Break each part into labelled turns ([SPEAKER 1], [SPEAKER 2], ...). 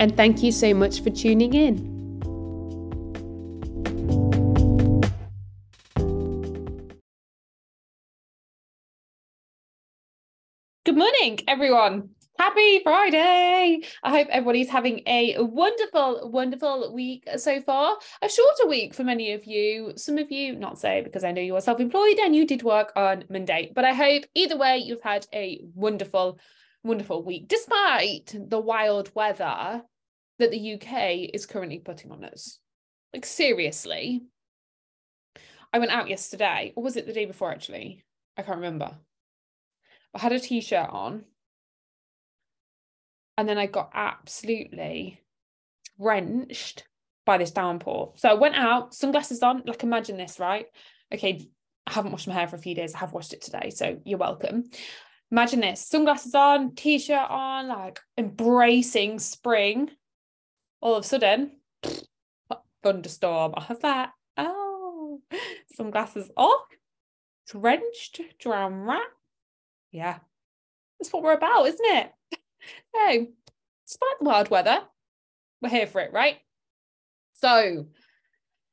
[SPEAKER 1] and thank you so much for tuning in. Good morning, everyone. Happy Friday! I hope everybody's having a wonderful, wonderful week so far. A shorter week for many of you. Some of you, not so, because I know you are self employed and you did work on Monday. But I hope either way, you've had a wonderful, wonderful week, despite the wild weather that the UK is currently putting on us. Like, seriously. I went out yesterday, or was it the day before actually? I can't remember. I had a t shirt on. And then I got absolutely drenched by this downpour. So I went out, sunglasses on. Like, imagine this, right? Okay, I haven't washed my hair for a few days. I have washed it today. So you're welcome. Imagine this sunglasses on, t shirt on, like embracing spring all of a sudden, thunderstorm. I was like, oh, sunglasses off, drenched, drown rat. Yeah, that's what we're about, isn't it? so, despite the wild weather, we're here for it, right? So,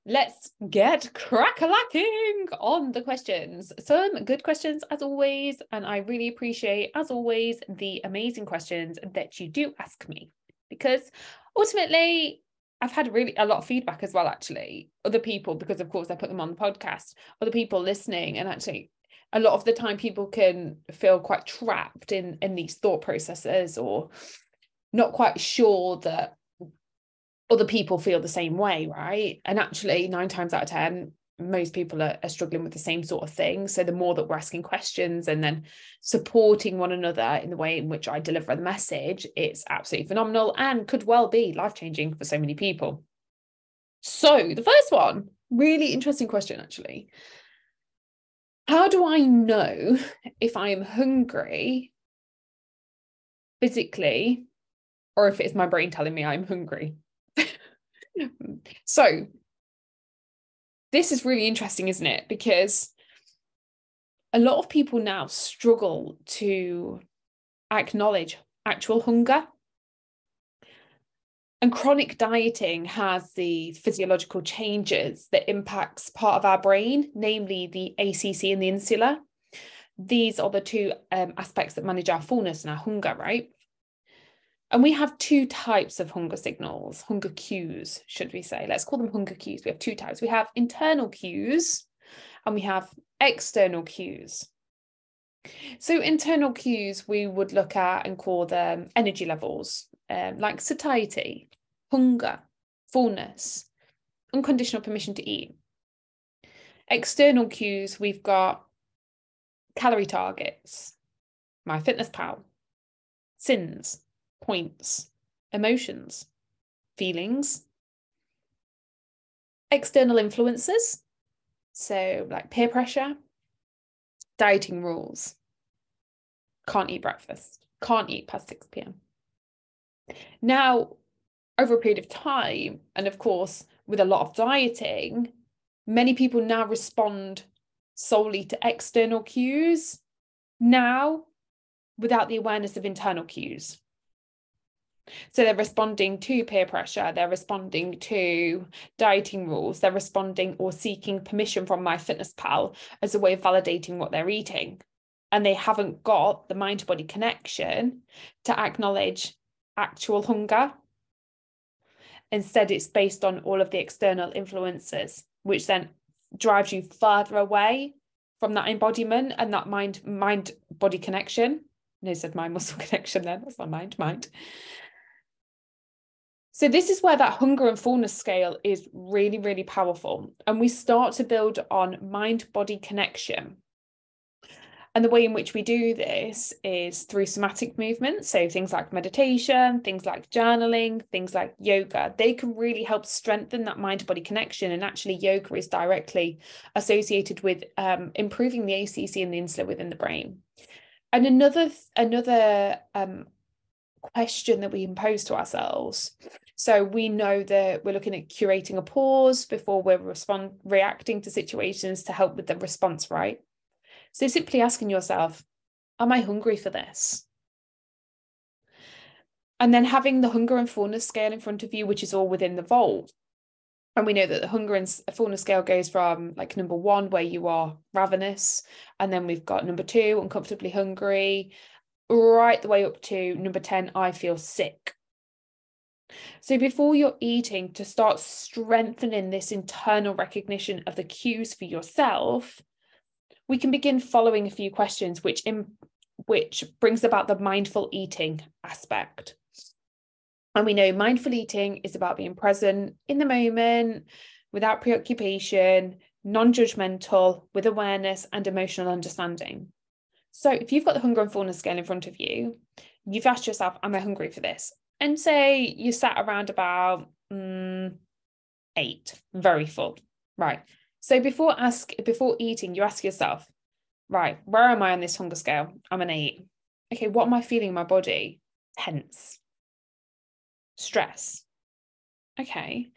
[SPEAKER 1] let's get crack-a-lacking on the questions. Some good questions as always, and I really appreciate, as always, the amazing questions that you do ask me because ultimately I've had really a lot of feedback as well, actually. Other people, because of course I put them on the podcast, other people listening, and actually a lot of the time people can feel quite trapped in in these thought processes or not quite sure that other people feel the same way, right? And actually, nine times out of ten, most people are, are, struggling with the same sort of thing. So the more that we're asking questions and then supporting one another in the way in which I deliver the message, it's absolutely phenomenal and could well be life changing for so many people. So the first one, really interesting question actually. How do I know if I am hungry physically or if it's my brain telling me I'm hungry? So this is really interesting, isn't it? Because a lot of people now struggle to acknowledge actual hunger. And chronic dieting has the physiological changes that impacts part of our brain, namely the ACC and the insula. These are the two um, aspects that manage our fullness and our hunger, right? And we have two types of hunger signals, hunger cues, should we say. Let's call them hunger cues. We have two types. We have internal cues and we have external cues. So, internal cues we would look at and call them energy levels, um, like satiety, hunger, fullness, unconditional permission to eat. External cues, we've got calorie targets, MyFitnessPal, Syns, points, emotions, feelings, external influences, so like peer pressure, dieting rules, can't eat breakfast, can't eat past 6 p.m. Now, over a period of time, and of course, with a lot of dieting, many people now respond solely to external cues now without the awareness of internal cues. So they're responding to peer pressure, they're responding to dieting rules, they're responding or seeking permission from MyFitnessPal as a way of validating what they're eating. And they haven't got the mind body connection to acknowledge actual hunger. Instead, it's based on all of the external influences, which then drives you further away from that embodiment and that mind mind body connection. No, said mind muscle connection then. That's not mind, mind. So, this is where that hunger and fullness scale is really, really powerful. And we start to build on mind body connection. And the way in which we do this is through somatic movements. So things like meditation, things like journaling, things like yoga, they can really help strengthen that mind body connection. And actually, yoga is directly associated with um, improving the ACC and the insula within the brain. And another another um, question that we impose to ourselves. So we know that we're looking at curating a pause before we're respond reacting to situations to help with the response, right? So simply asking yourself, am I hungry for this? And then having the hunger and fullness scale in front of you, which is all within the vault. And we know that the hunger and fullness scale goes from like number one, where you are ravenous, and then we've got number two, uncomfortably hungry, right the way up to number 10, I feel sick. So before you're eating, to start strengthening this internal recognition of the cues for yourself, we can begin following a few questions which in, which brings about the mindful eating aspect. And we know mindful eating is about being present in the moment, without preoccupation, non-judgmental, with awareness and emotional understanding. So if you've got the hunger and fullness scale in front of you, you've asked yourself, Am I hungry for this? And say you sat around about mm, eight, very full. Right. So before ask before eating, you ask yourself, right, where am I on this hunger scale? I'm an eight. Okay, what am I feeling in my body? Tense. Stress. Okay.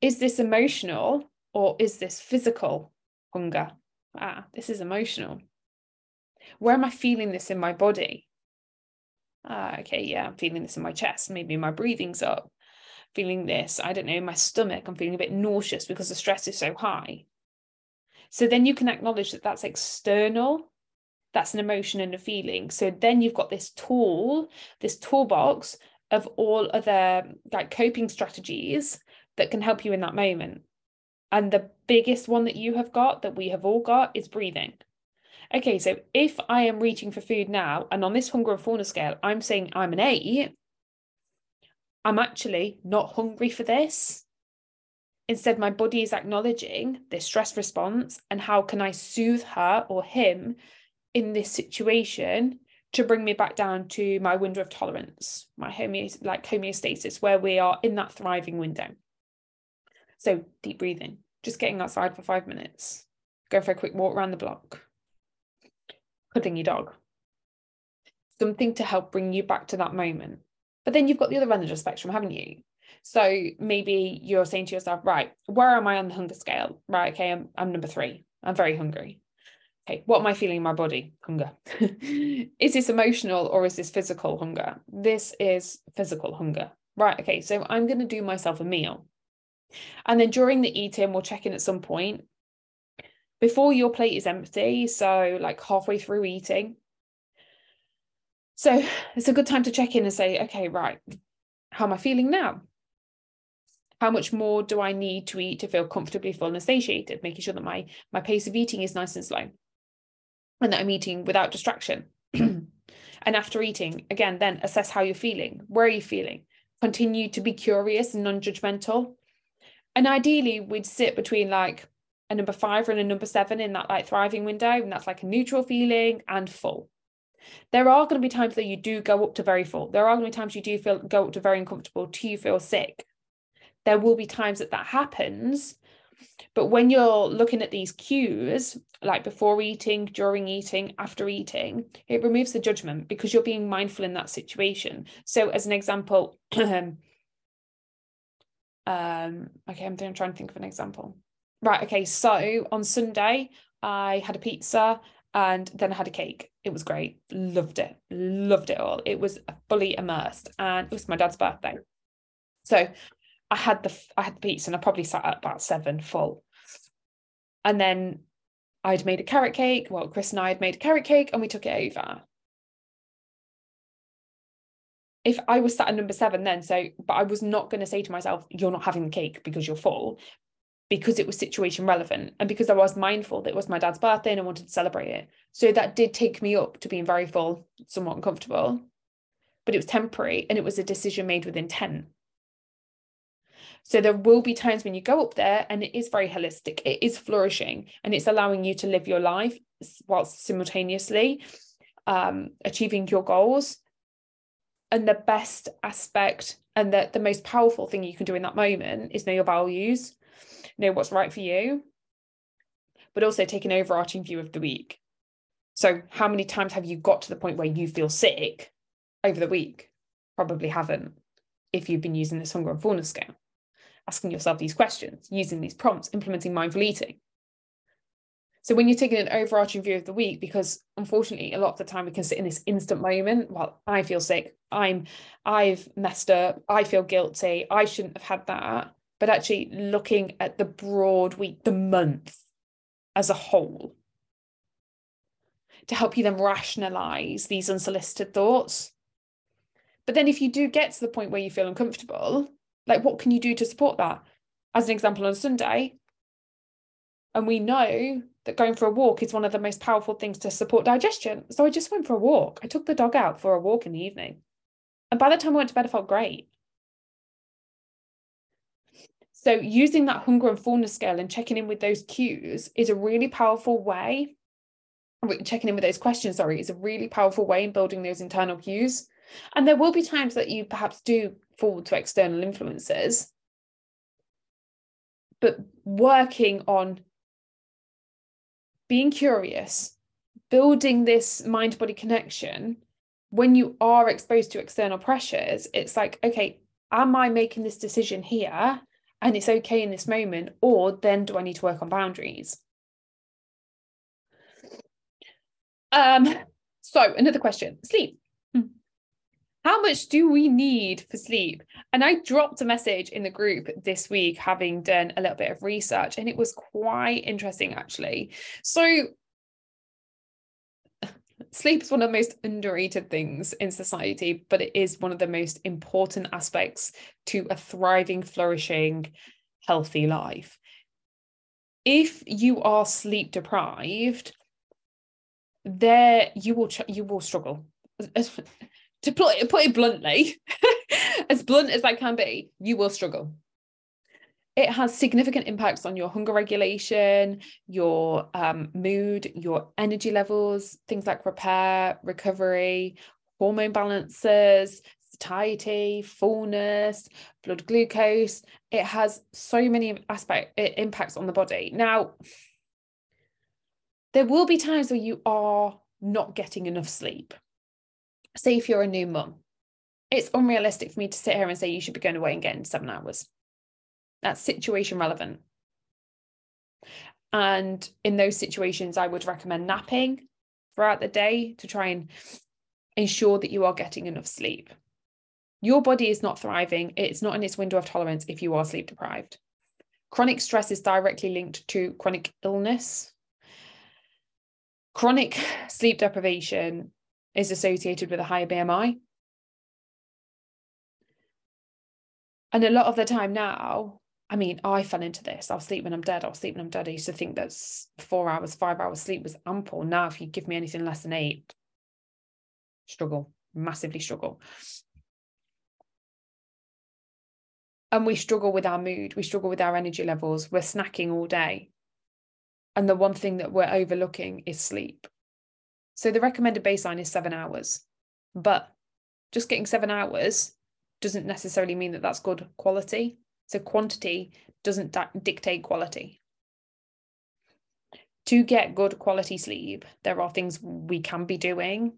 [SPEAKER 1] Is this emotional or is this physical hunger? Ah, this is emotional. Where am I feeling this in my body? Ah, okay, yeah, I'm feeling this in my chest. Maybe my breathing's up. Feeling this, I don't know, in my stomach. I'm feeling a bit nauseous because the stress is so high. So then you can acknowledge that that's external. That's an emotion and a feeling. So then you've got this tool, this toolbox of all other like coping strategies that can help you in that moment. And the biggest one that you have got, that we have all got, is breathing. Okay, so if I am reaching for food now, and on this hunger and fauna scale, I'm saying I'm an eight, I'm actually not hungry for this. Instead, my body is acknowledging this stress response and how can I soothe her or him in this situation to bring me back down to my window of tolerance, my homeost- like homeostasis, where we are in that thriving window. So deep breathing, just getting outside for five minutes, go for a quick walk around the block, cuddling your dog, something to help bring you back to that moment. But then you've got the other end of the spectrum, haven't you? So maybe you're saying to yourself, right, where am I on the hunger scale? Right, okay, I'm, I'm number three. I'm very hungry. Okay, what am I feeling in my body? Hunger. is this emotional or is this physical hunger? This is physical hunger. Right, okay, so I'm going to do myself a meal. And then during the eating, we'll check in at some point before your plate is empty. So, like halfway through eating. So, it's a good time to check in and say, okay, right, how am I feeling now? how much more do I need to eat to feel comfortably full and satiated, making sure that my my pace of eating is nice and slow and that I'm eating without distraction. and after eating, again, then assess how you're feeling. Where are you feeling? Continue to be curious and non-judgmental. And ideally, we'd sit between like a number five and a number seven in that like thriving window, and that's like a neutral feeling and full. There are going to be times that you do go up to very full. There are going to be times you do feel go up to very uncomfortable till you feel sick there will be times that that happens but when you're looking at these cues like before eating during eating after eating it removes the judgment because you're being mindful in that situation so as an example um okay I'm, I'm trying to think of an example right okay so on sunday i had a pizza and then I had a cake. It was great. Loved it. Loved it all. It was fully immersed. And it was my dad's birthday. So I had the I had the pizza and I probably sat at about seven full. And then I'd made a carrot cake. Well, Chris and I had made a carrot cake and we took it over. If I was sat at number seven then, so but I was not going to say to myself, you're not having the cake because you're full, because it was situation relevant and because I was mindful that it was my dad's birthday and I wanted to celebrate it. So that did take me up to being very full, somewhat uncomfortable. But it was temporary and it was a decision made with intent. So there will be times when you go up there and it is very holistic, it is flourishing and it's allowing you to live your life whilst simultaneously um, achieving your goals. And the best aspect and the, the most powerful thing you can do in that moment is know your values, know what's right for you, but also take an overarching view of the week. So, how many times have you got to the point where you feel sick over the week? Probably haven't if you've been using this hunger and fullness scale, asking yourself these questions, using these prompts, implementing mindful eating. So when you're taking an overarching view of the week, because unfortunately a lot of the time we can sit in this instant moment, well, I feel sick, I'm I've messed up, I feel guilty, I shouldn't have had that. But actually looking at the broad week, the month as a whole, to help you then rationalize these unsolicited thoughts. But then if you do get to the point where you feel uncomfortable, like what can you do to support that? As an example, on Sunday, and we know that going for a walk is one of the most powerful things to support digestion. So I just went for a walk. I took the dog out for a walk in the evening. And by the time I went to bed, I felt great. So using that hunger and fullness scale and checking in with those cues is a really powerful way. Checking in with those questions, sorry, is a really powerful way in building those internal cues. And there will be times that you perhaps do fall to external influences. But working on being curious, building this mind body connection, when you are exposed to external pressures, it's like, okay, am I making this decision here? And it's okay in this moment, or then do I need to work on boundaries? Um, so another question sleep. How much do we need for sleep? And I dropped a message in the group this week, having done a little bit of research, and it was quite interesting actually. So, sleep is one of the most underrated things in society, but it is one of the most important aspects to a thriving, flourishing, healthy life. If you are sleep deprived, there you will you will struggle to put it, put it bluntly, as blunt as I can be, you will struggle. It has significant impacts on your hunger regulation, your um, mood, your energy levels, things like repair, recovery, hormone balances, satiety, fullness, blood glucose. It has so many aspect impacts on the body. Now, there will be times where you are not getting enough sleep say if you're a new mum, it's unrealistic for me to sit here and say you should be going away and getting seven hours. That's situation relevant. And in those situations, I would recommend napping throughout the day to try and ensure that you are getting enough sleep. Your body is not thriving, it's not in its window of tolerance if you are sleep deprived. Chronic stress is directly linked to chronic illness. Chronic sleep deprivation is associated with a higher BMI. And a lot of the time now, I mean, I fell into this. I'll sleep when I'm dead. I'll sleep when I'm dead. I used to think that four hours, five hours sleep was ample. Now, if you give me anything less than eight, struggle, massively struggle. And we struggle with our mood. We struggle with our energy levels. We're snacking all day. And the one thing that we're overlooking is sleep. So the recommended baseline is seven hours, but just getting seven hours doesn't necessarily mean that that's good quality. So quantity doesn't dictate quality. To get good quality sleep, there are things we can be doing,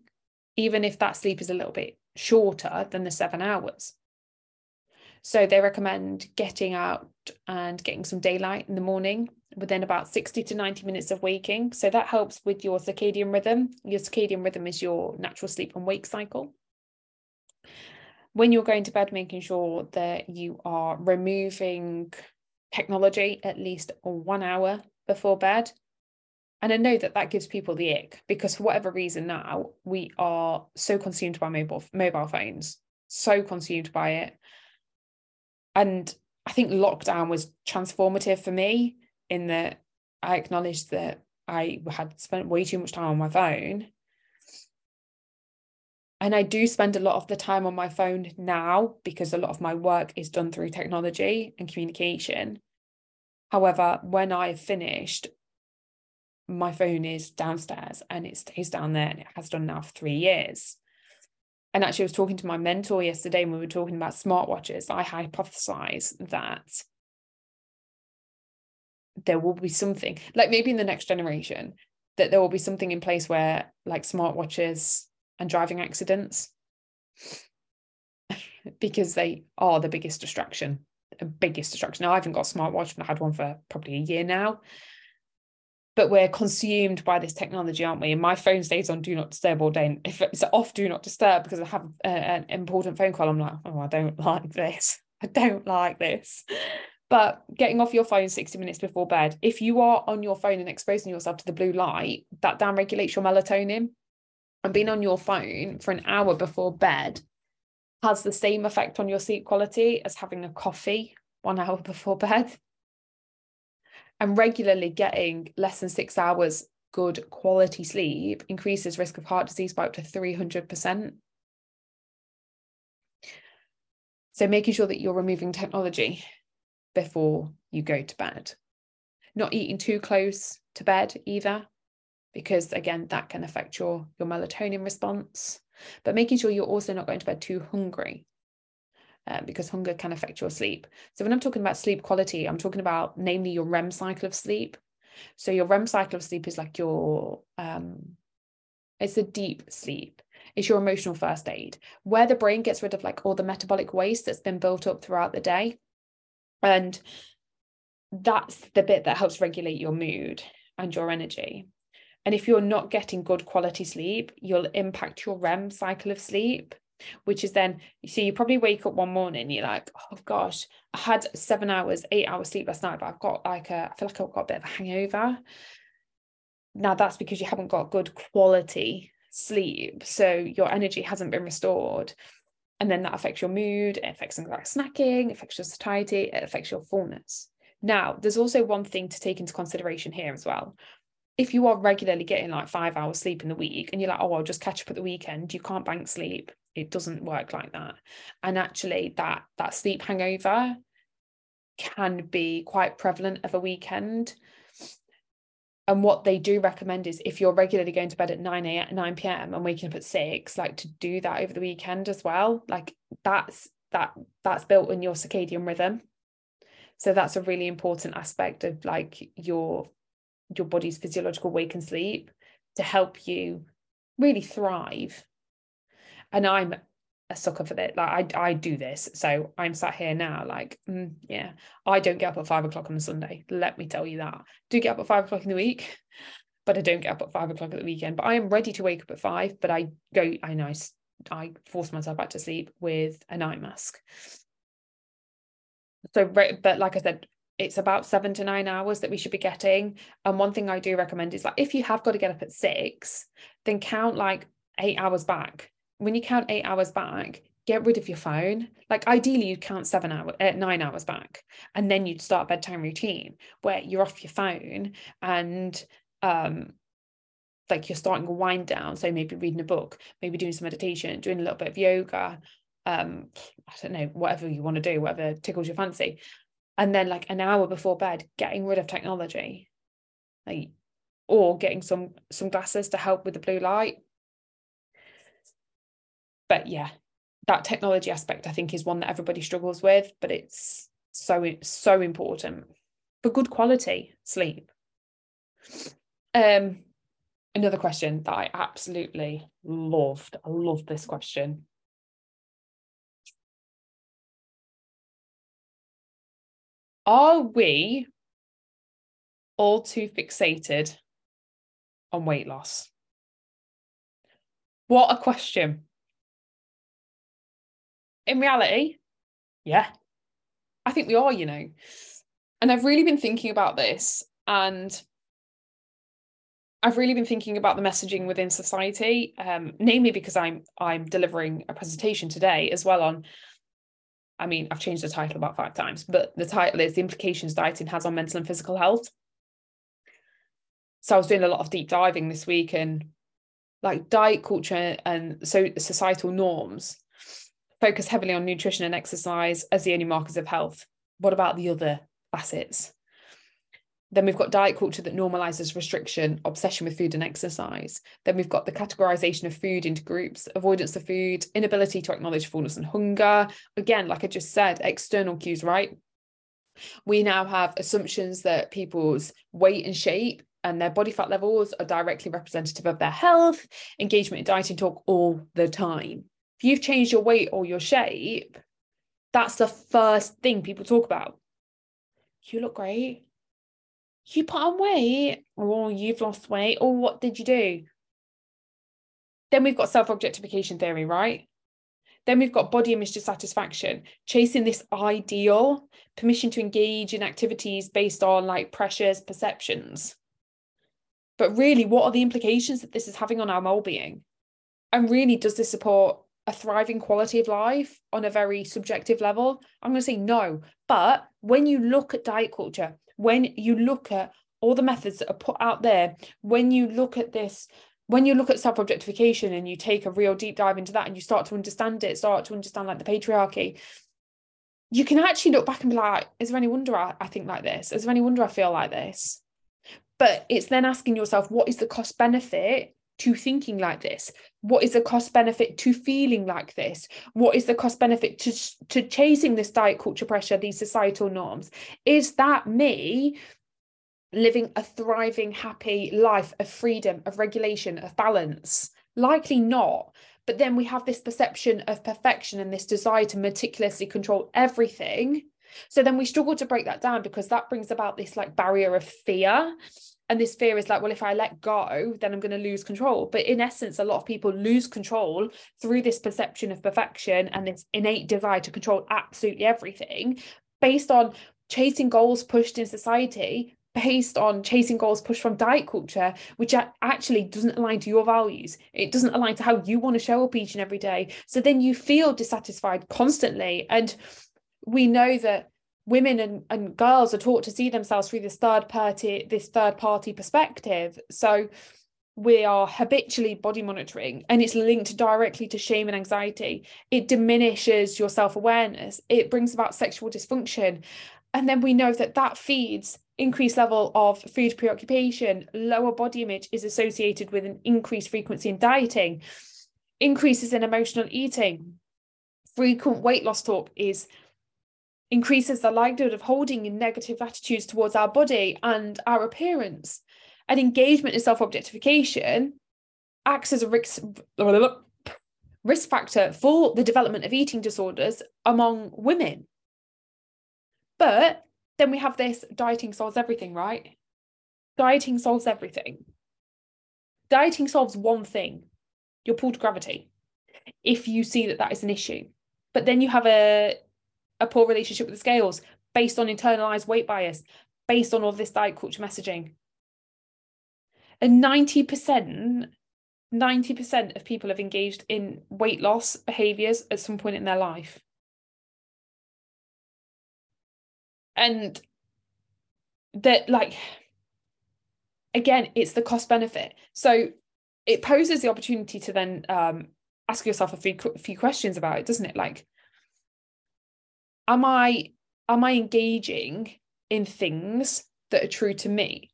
[SPEAKER 1] even if that sleep is a little bit shorter than the seven hours. So they recommend getting out and getting some daylight in the morning within about 60 to 90 minutes of waking. So that helps with your circadian rhythm. Your circadian rhythm is your natural sleep and wake cycle. When you're going to bed, making sure that you are removing technology at least one hour before bed. And I know that that gives people the ick because for whatever reason now we are so consumed by mobile mobile phones, so consumed by it. And I think lockdown was transformative for me in that I acknowledged that I had spent way too much time on my phone. And I do spend a lot of the time on my phone now because a lot of my work is done through technology and communication. However, when I've finished, my phone is downstairs and it stays down there and it has done now for three years. And actually, I was talking to my mentor yesterday and we were talking about smartwatches. I hypothesize that there will be something, like maybe in the next generation, that there will be something in place where, like smartwatches and driving accidents, because they are the biggest distraction, the biggest distraction. Now, I haven't got a smartwatch, but I had one for probably a year now but we're consumed by this technology, aren't we? And my phone stays on do not disturb all day. And if it's off do not disturb because I have a, an important phone call, I'm like, oh, I don't like this. I don't like this. But getting off your phone 60 minutes before bed, if you are on your phone and exposing yourself to the blue light, that down regulates your melatonin. And being on your phone for an hour before bed has the same effect on your sleep quality as having a coffee one hour before bed and regularly getting less than six hours good quality sleep increases risk of heart disease by up to 300%. So making sure that you're removing technology before you go to bed. Not eating too close to bed either, because again, that can affect your, your melatonin response. But making sure you're also not going to bed too hungry uh, because hunger can affect your sleep. So when I'm talking about sleep quality, I'm talking about namely your REM cycle of sleep. So your REM cycle of sleep is like your um, it's a deep sleep. It's your emotional first aid, where the brain gets rid of like all the metabolic waste that's been built up throughout the day. And that's the bit that helps regulate your mood and your energy. And if you're not getting good quality sleep, you'll impact your REM cycle of sleep which is then you see you probably wake up one morning you're like oh gosh i had seven hours eight hours sleep last night but i've got like a i feel like i've got a bit of a hangover. Now that's because you haven't got good quality sleep so your energy hasn't been restored. And then that affects your mood it affects things like snacking it affects your satiety it affects your fullness. Now there's also one thing to take into consideration here as well if you are regularly getting like five hours sleep in the week and you're like oh i'll just catch up at the weekend you can't bank sleep. It doesn't work like that. And actually that that sleep hangover can be quite prevalent of a weekend. And what they do recommend is if you're regularly going to bed at 9 a.m 9 p.m and waking up at 6 like to do that over the weekend as well. Like that's that that's built in your circadian rhythm. So that's a really important aspect of like your your body's physiological wake and sleep to help you really thrive and I'm a sucker for it. Like I, I do this. So I'm sat here now, like, mm, yeah, I don't get up at five o'clock on a Sunday. Let me tell you that. I do get up at five o'clock in the week, but I don't get up at five o'clock at the weekend. But I am ready to wake up at five. But I go, I know, I force myself back to sleep with a night mask. So, but like I said, it's about seven to nine hours that we should be getting. And one thing I do recommend is like if you have got to get up at six, then count like eight hours back when you count eight hours back, get rid of your phone. Like ideally, you'd count seven hours, uh, nine hours back, and then you'd start bedtime routine where you're off your phone and um, like you're starting a wind down. So maybe reading a book, maybe doing some meditation, doing a little bit of yoga. Um, I don't know, whatever you want to do, whatever tickles your fancy. And then like an hour before bed, getting rid of technology. Like or getting some some glasses to help with the blue light. But yeah that technology aspect i think is one that everybody struggles with but it's so so important for good quality sleep. Um another question that i absolutely loved i love this question are we all too fixated on weight loss what a question in reality, yeah, I think we are, you know. And I've really been thinking about this and I've really been thinking about the messaging within society, um, namely because I'm I'm delivering a presentation today as well on. I mean, I've changed the title about five times, but the title is the implications dieting has on mental and physical health. So I was doing a lot of deep diving this week and like diet culture and so societal norms focus heavily on nutrition and exercise as the only markers of health. What about the other facets? Then we've got diet culture that normalizes restriction, obsession with food and exercise. Then we've got the categorization of food into groups, avoidance of food, inability to acknowledge fullness and hunger. Again, like I just said, external cues, right? We now have assumptions that people's weight and shape and their body fat levels are directly representative of their health, engagement in dieting talk all the time. If you've changed your weight or your shape, that's the first thing people talk about. You look great. You put on weight, or you've lost weight, or what did you do? Then we've got self objectification theory, right? Then we've got body image dissatisfaction, chasing this ideal, permission to engage in activities based on like pressures, perceptions. But really, what are the implications that this is having on our well-being? And really, does this support a thriving quality of life on a very subjective level? I'm going to say no. But when you look at diet culture, when you look at all the methods that are put out there, when you look at this, when you look at self objectification and you take a real deep dive into that and you start to understand it, start to understand like the patriarchy, you can actually look back and be like, is there any wonder I, I think like this? Is there any wonder I feel like this? But it's then asking yourself, what is the cost benefit to thinking like this? What is the cost benefit to feeling like this? What is the cost benefit to, to chasing this diet culture pressure, these societal norms? Is that me living a thriving, happy life of freedom, of regulation, of balance? Likely not. But then we have this perception of perfection and this desire to meticulously control everything. So then we struggle to break that down because that brings about this like barrier of fear and this fear is like well if i let go then i'm going to lose control. But in essence a lot of people lose control through this perception of perfection and this innate desire to control absolutely everything based on chasing goals pushed in society based on chasing goals pushed from diet culture which actually doesn't align to your values. It doesn't align to how you want to show up each and every day. So then you feel dissatisfied constantly. And we know that women and, and girls are taught to see themselves through this third party this third party perspective. So we are habitually body monitoring and it's linked directly to shame and anxiety. It diminishes your self-awareness. It brings about sexual dysfunction. And then we know that that feeds increased level of food preoccupation. Lower body image is associated with an increased frequency in dieting. Increases in emotional eating. Frequent weight loss talk is increases the likelihood of holding in negative attitudes towards our body and our appearance. And engagement in self objectification acts as a risk, risk factor for the development of eating disorders among women. But then we have this dieting solves everything, right? Dieting solves everything. Dieting solves one thing your pull to gravity, if you see that that is an issue. But then you have a a poor relationship with the scales based on internalized weight bias, based on all this diet culture messaging. And 90%, 90% of people have engaged in weight loss behaviors at some point in their life. And that, like, again, it's the cost benefit. So it poses the opportunity to then um, ask yourself a few, a few questions about it, doesn't it? Like, am I am I engaging in things that are true to me?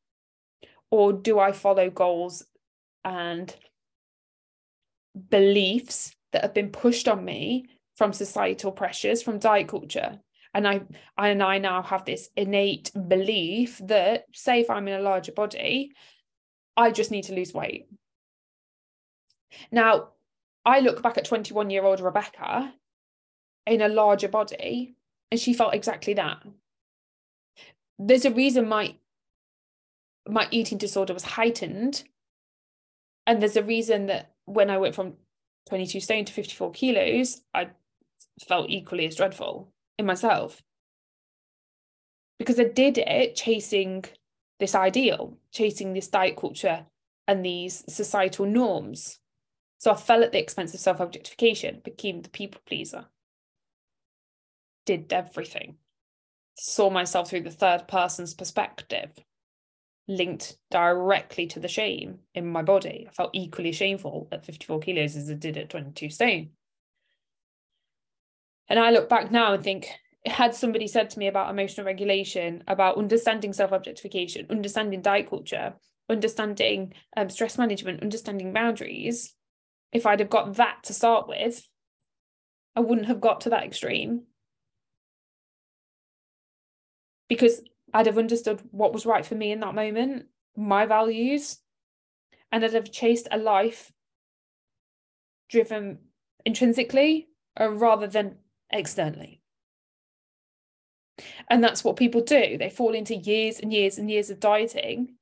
[SPEAKER 1] Or do I follow goals and beliefs that have been pushed on me from societal pressures, from diet culture? And I and I now have this innate belief that, say, if I'm in a larger body, I just need to lose weight. Now, I look back at 21 year old Rebecca in a larger body. And she felt exactly that. There's a reason my my eating disorder was heightened. And there's a reason that when i went from 22 stone to 54 kilos i felt equally as dreadful in myself. Because i did it chasing this ideal chasing this diet culture and these societal norms. So i fell at the expense of self-objectification became the people pleaser did everything. Saw myself through the third person's perspective, linked directly to the shame in my body. I felt equally shameful at 54 kilos as I did at 22 stone. And I look back now and think had somebody said to me about emotional regulation, about understanding self objectification, understanding diet culture, understanding um, stress management, understanding boundaries, if I'd have got that to start with, I wouldn't have got to that extreme. Because I'd have understood what was right for me in that moment, my values, and I'd have chased a life driven intrinsically uh, rather than externally. And that's what people do. They fall into years and years and years of dieting,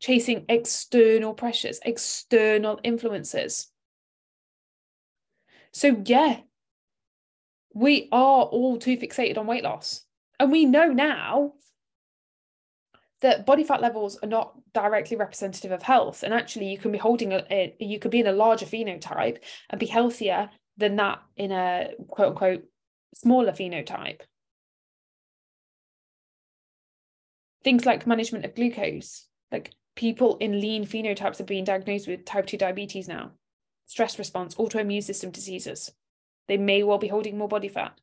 [SPEAKER 1] chasing external pressures, external influences. So, yeah, we are all too fixated on weight loss. And we know now that body fat levels are not directly representative of health. And actually, you can be holding a, a you could be in a larger phenotype and be healthier than that in a quote unquote smaller phenotype. Things like management of glucose, like people in lean phenotypes are being diagnosed with type 2 diabetes now, stress response, autoimmune system diseases. They may well be holding more body fat.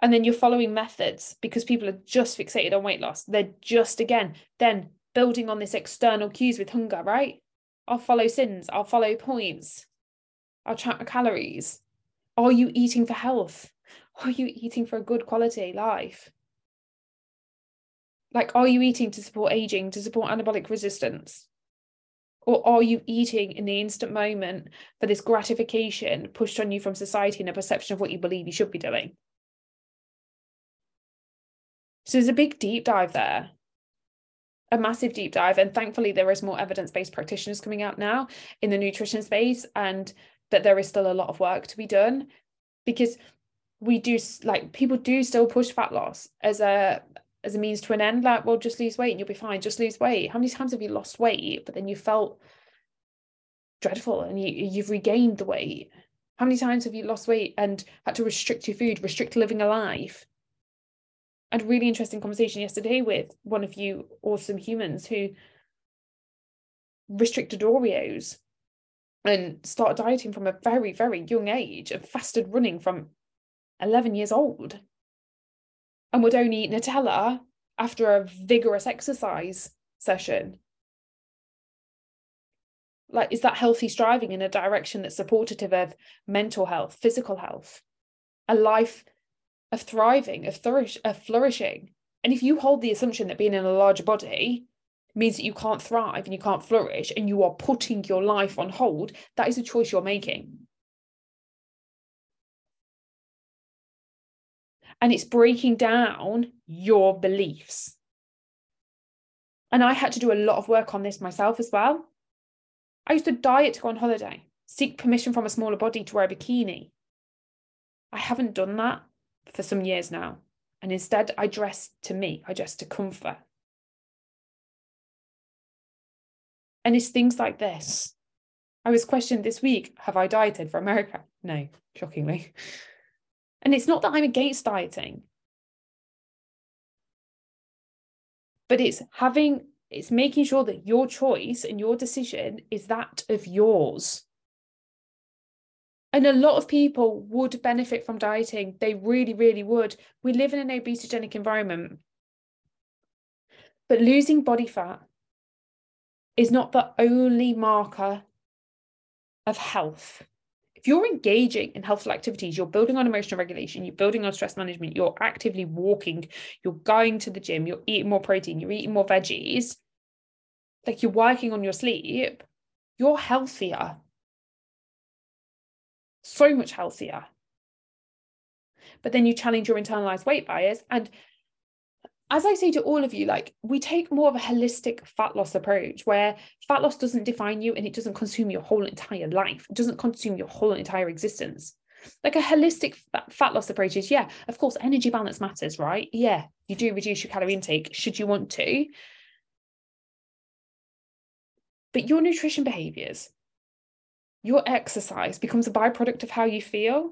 [SPEAKER 1] And then you're following methods because people are just fixated on weight loss. They're just, again, then building on this external cues with hunger, right? I'll follow Syns, I'll follow points, I'll track my calories. Are you eating for health? Are you eating for a good quality life? Like, are you eating to support aging, to support anabolic resistance? Or are you eating in the instant moment for this gratification pushed on you from society and a perception of what you believe you should be doing? So there's a big deep dive there, a massive deep dive. And thankfully, there is more evidence based practitioners coming out now in the nutrition space, and that there is still a lot of work to be done because we do like people do still push fat loss as a as a means to an end like well just lose weight and you'll be fine just lose weight. How many times have you lost weight but then you felt dreadful and you you've regained the weight? How many times have you lost weight and had to restrict your food restrict living a life? I had a really interesting conversation yesterday with one of you awesome humans who restricted Oreos and started dieting from a very, very young age and fasted running from 11 years old and would only eat Nutella after a vigorous exercise session. Like, is that healthy striving in a direction that's supportive of mental health, physical health, a life of thriving, of, flourish, of flourishing? And if you hold the assumption that being in a larger body means that you can't thrive and you can't flourish and you are putting your life on hold, that is a choice you're making. And it's breaking down your beliefs. And I had to do a lot of work on this myself as well. I used to diet to go on holiday, seek permission from a smaller body to wear a bikini. I haven't done that for some years now. And instead, I dress to me, I dress to comfort. And it's things like this. I was questioned this week Have I dieted for America? No, shockingly. And it's not that I'm against dieting, but it's having, it's making sure that your choice and your decision is that of yours. And a lot of people would benefit from dieting. They really, really would. We live in an obesogenic environment. But losing body fat is not the only marker of health if you're engaging in healthful activities, you're building on emotional regulation, you're building on stress management, you're actively walking, you're going to the gym, you're eating more protein, you're eating more veggies, like you're working on your sleep, you're healthier. So much healthier. But then you challenge your internalized weight bias. And as I say to all of you, like we take more of a holistic fat loss approach where fat loss doesn't define you and it doesn't consume your whole entire life, it doesn't consume your whole entire existence. Like a holistic fat loss approach is, yeah, of course, energy balance matters, right? Yeah, you do reduce your calorie intake should you want to. But your nutrition behaviors, your exercise becomes a byproduct of how you feel.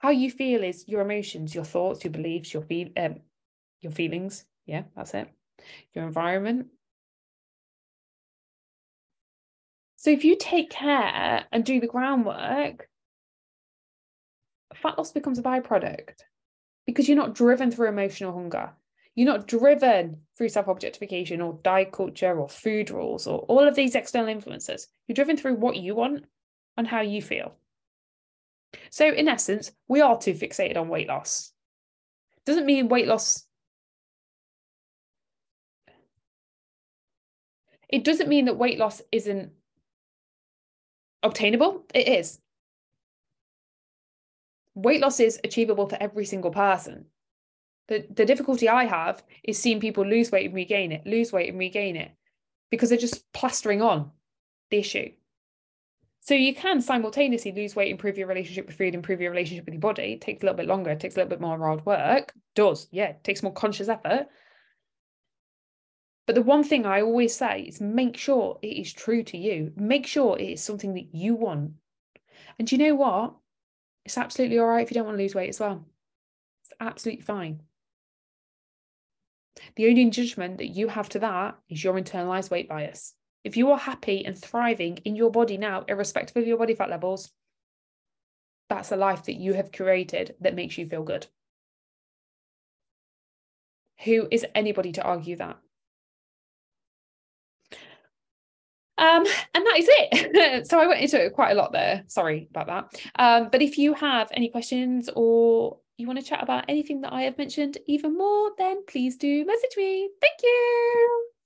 [SPEAKER 1] How you feel is your emotions, your thoughts, your beliefs, your um, your feelings. Yeah, that's it. Your environment. So if you take care and do the groundwork fat loss becomes a byproduct because you're not driven through emotional hunger. You're not driven through self objectification or diet culture or food rules or all of these external influences. You're driven through what you want and how you feel. So, in essence, we are too fixated on weight loss. Doesn't mean weight loss. It doesn't mean that weight loss isn't obtainable. It is. Weight loss is achievable for every single person. The, the difficulty I have is seeing people lose weight and regain it, lose weight and regain it, because they're just plastering on the issue. So you can simultaneously lose weight, improve your relationship with food, improve your relationship with your body. It takes a little bit longer, it takes a little bit more hard work. Does, yeah, it takes more conscious effort. But the one thing I always say is make sure it is true to you. Make sure it is something that you want. And you know what? It's absolutely all right if you don't want to lose weight as well. It's absolutely fine. The only judgment that you have to that is your internalized weight bias. If you are happy and thriving in your body now, irrespective of your body fat levels, that's a life that you have created that makes you feel good. Who is anybody to argue that? Um, and that is it. so I went into it quite a lot there. Sorry about that. Um, but if you have any questions or you want to chat about anything that I have mentioned even more, then please do message me. Thank you.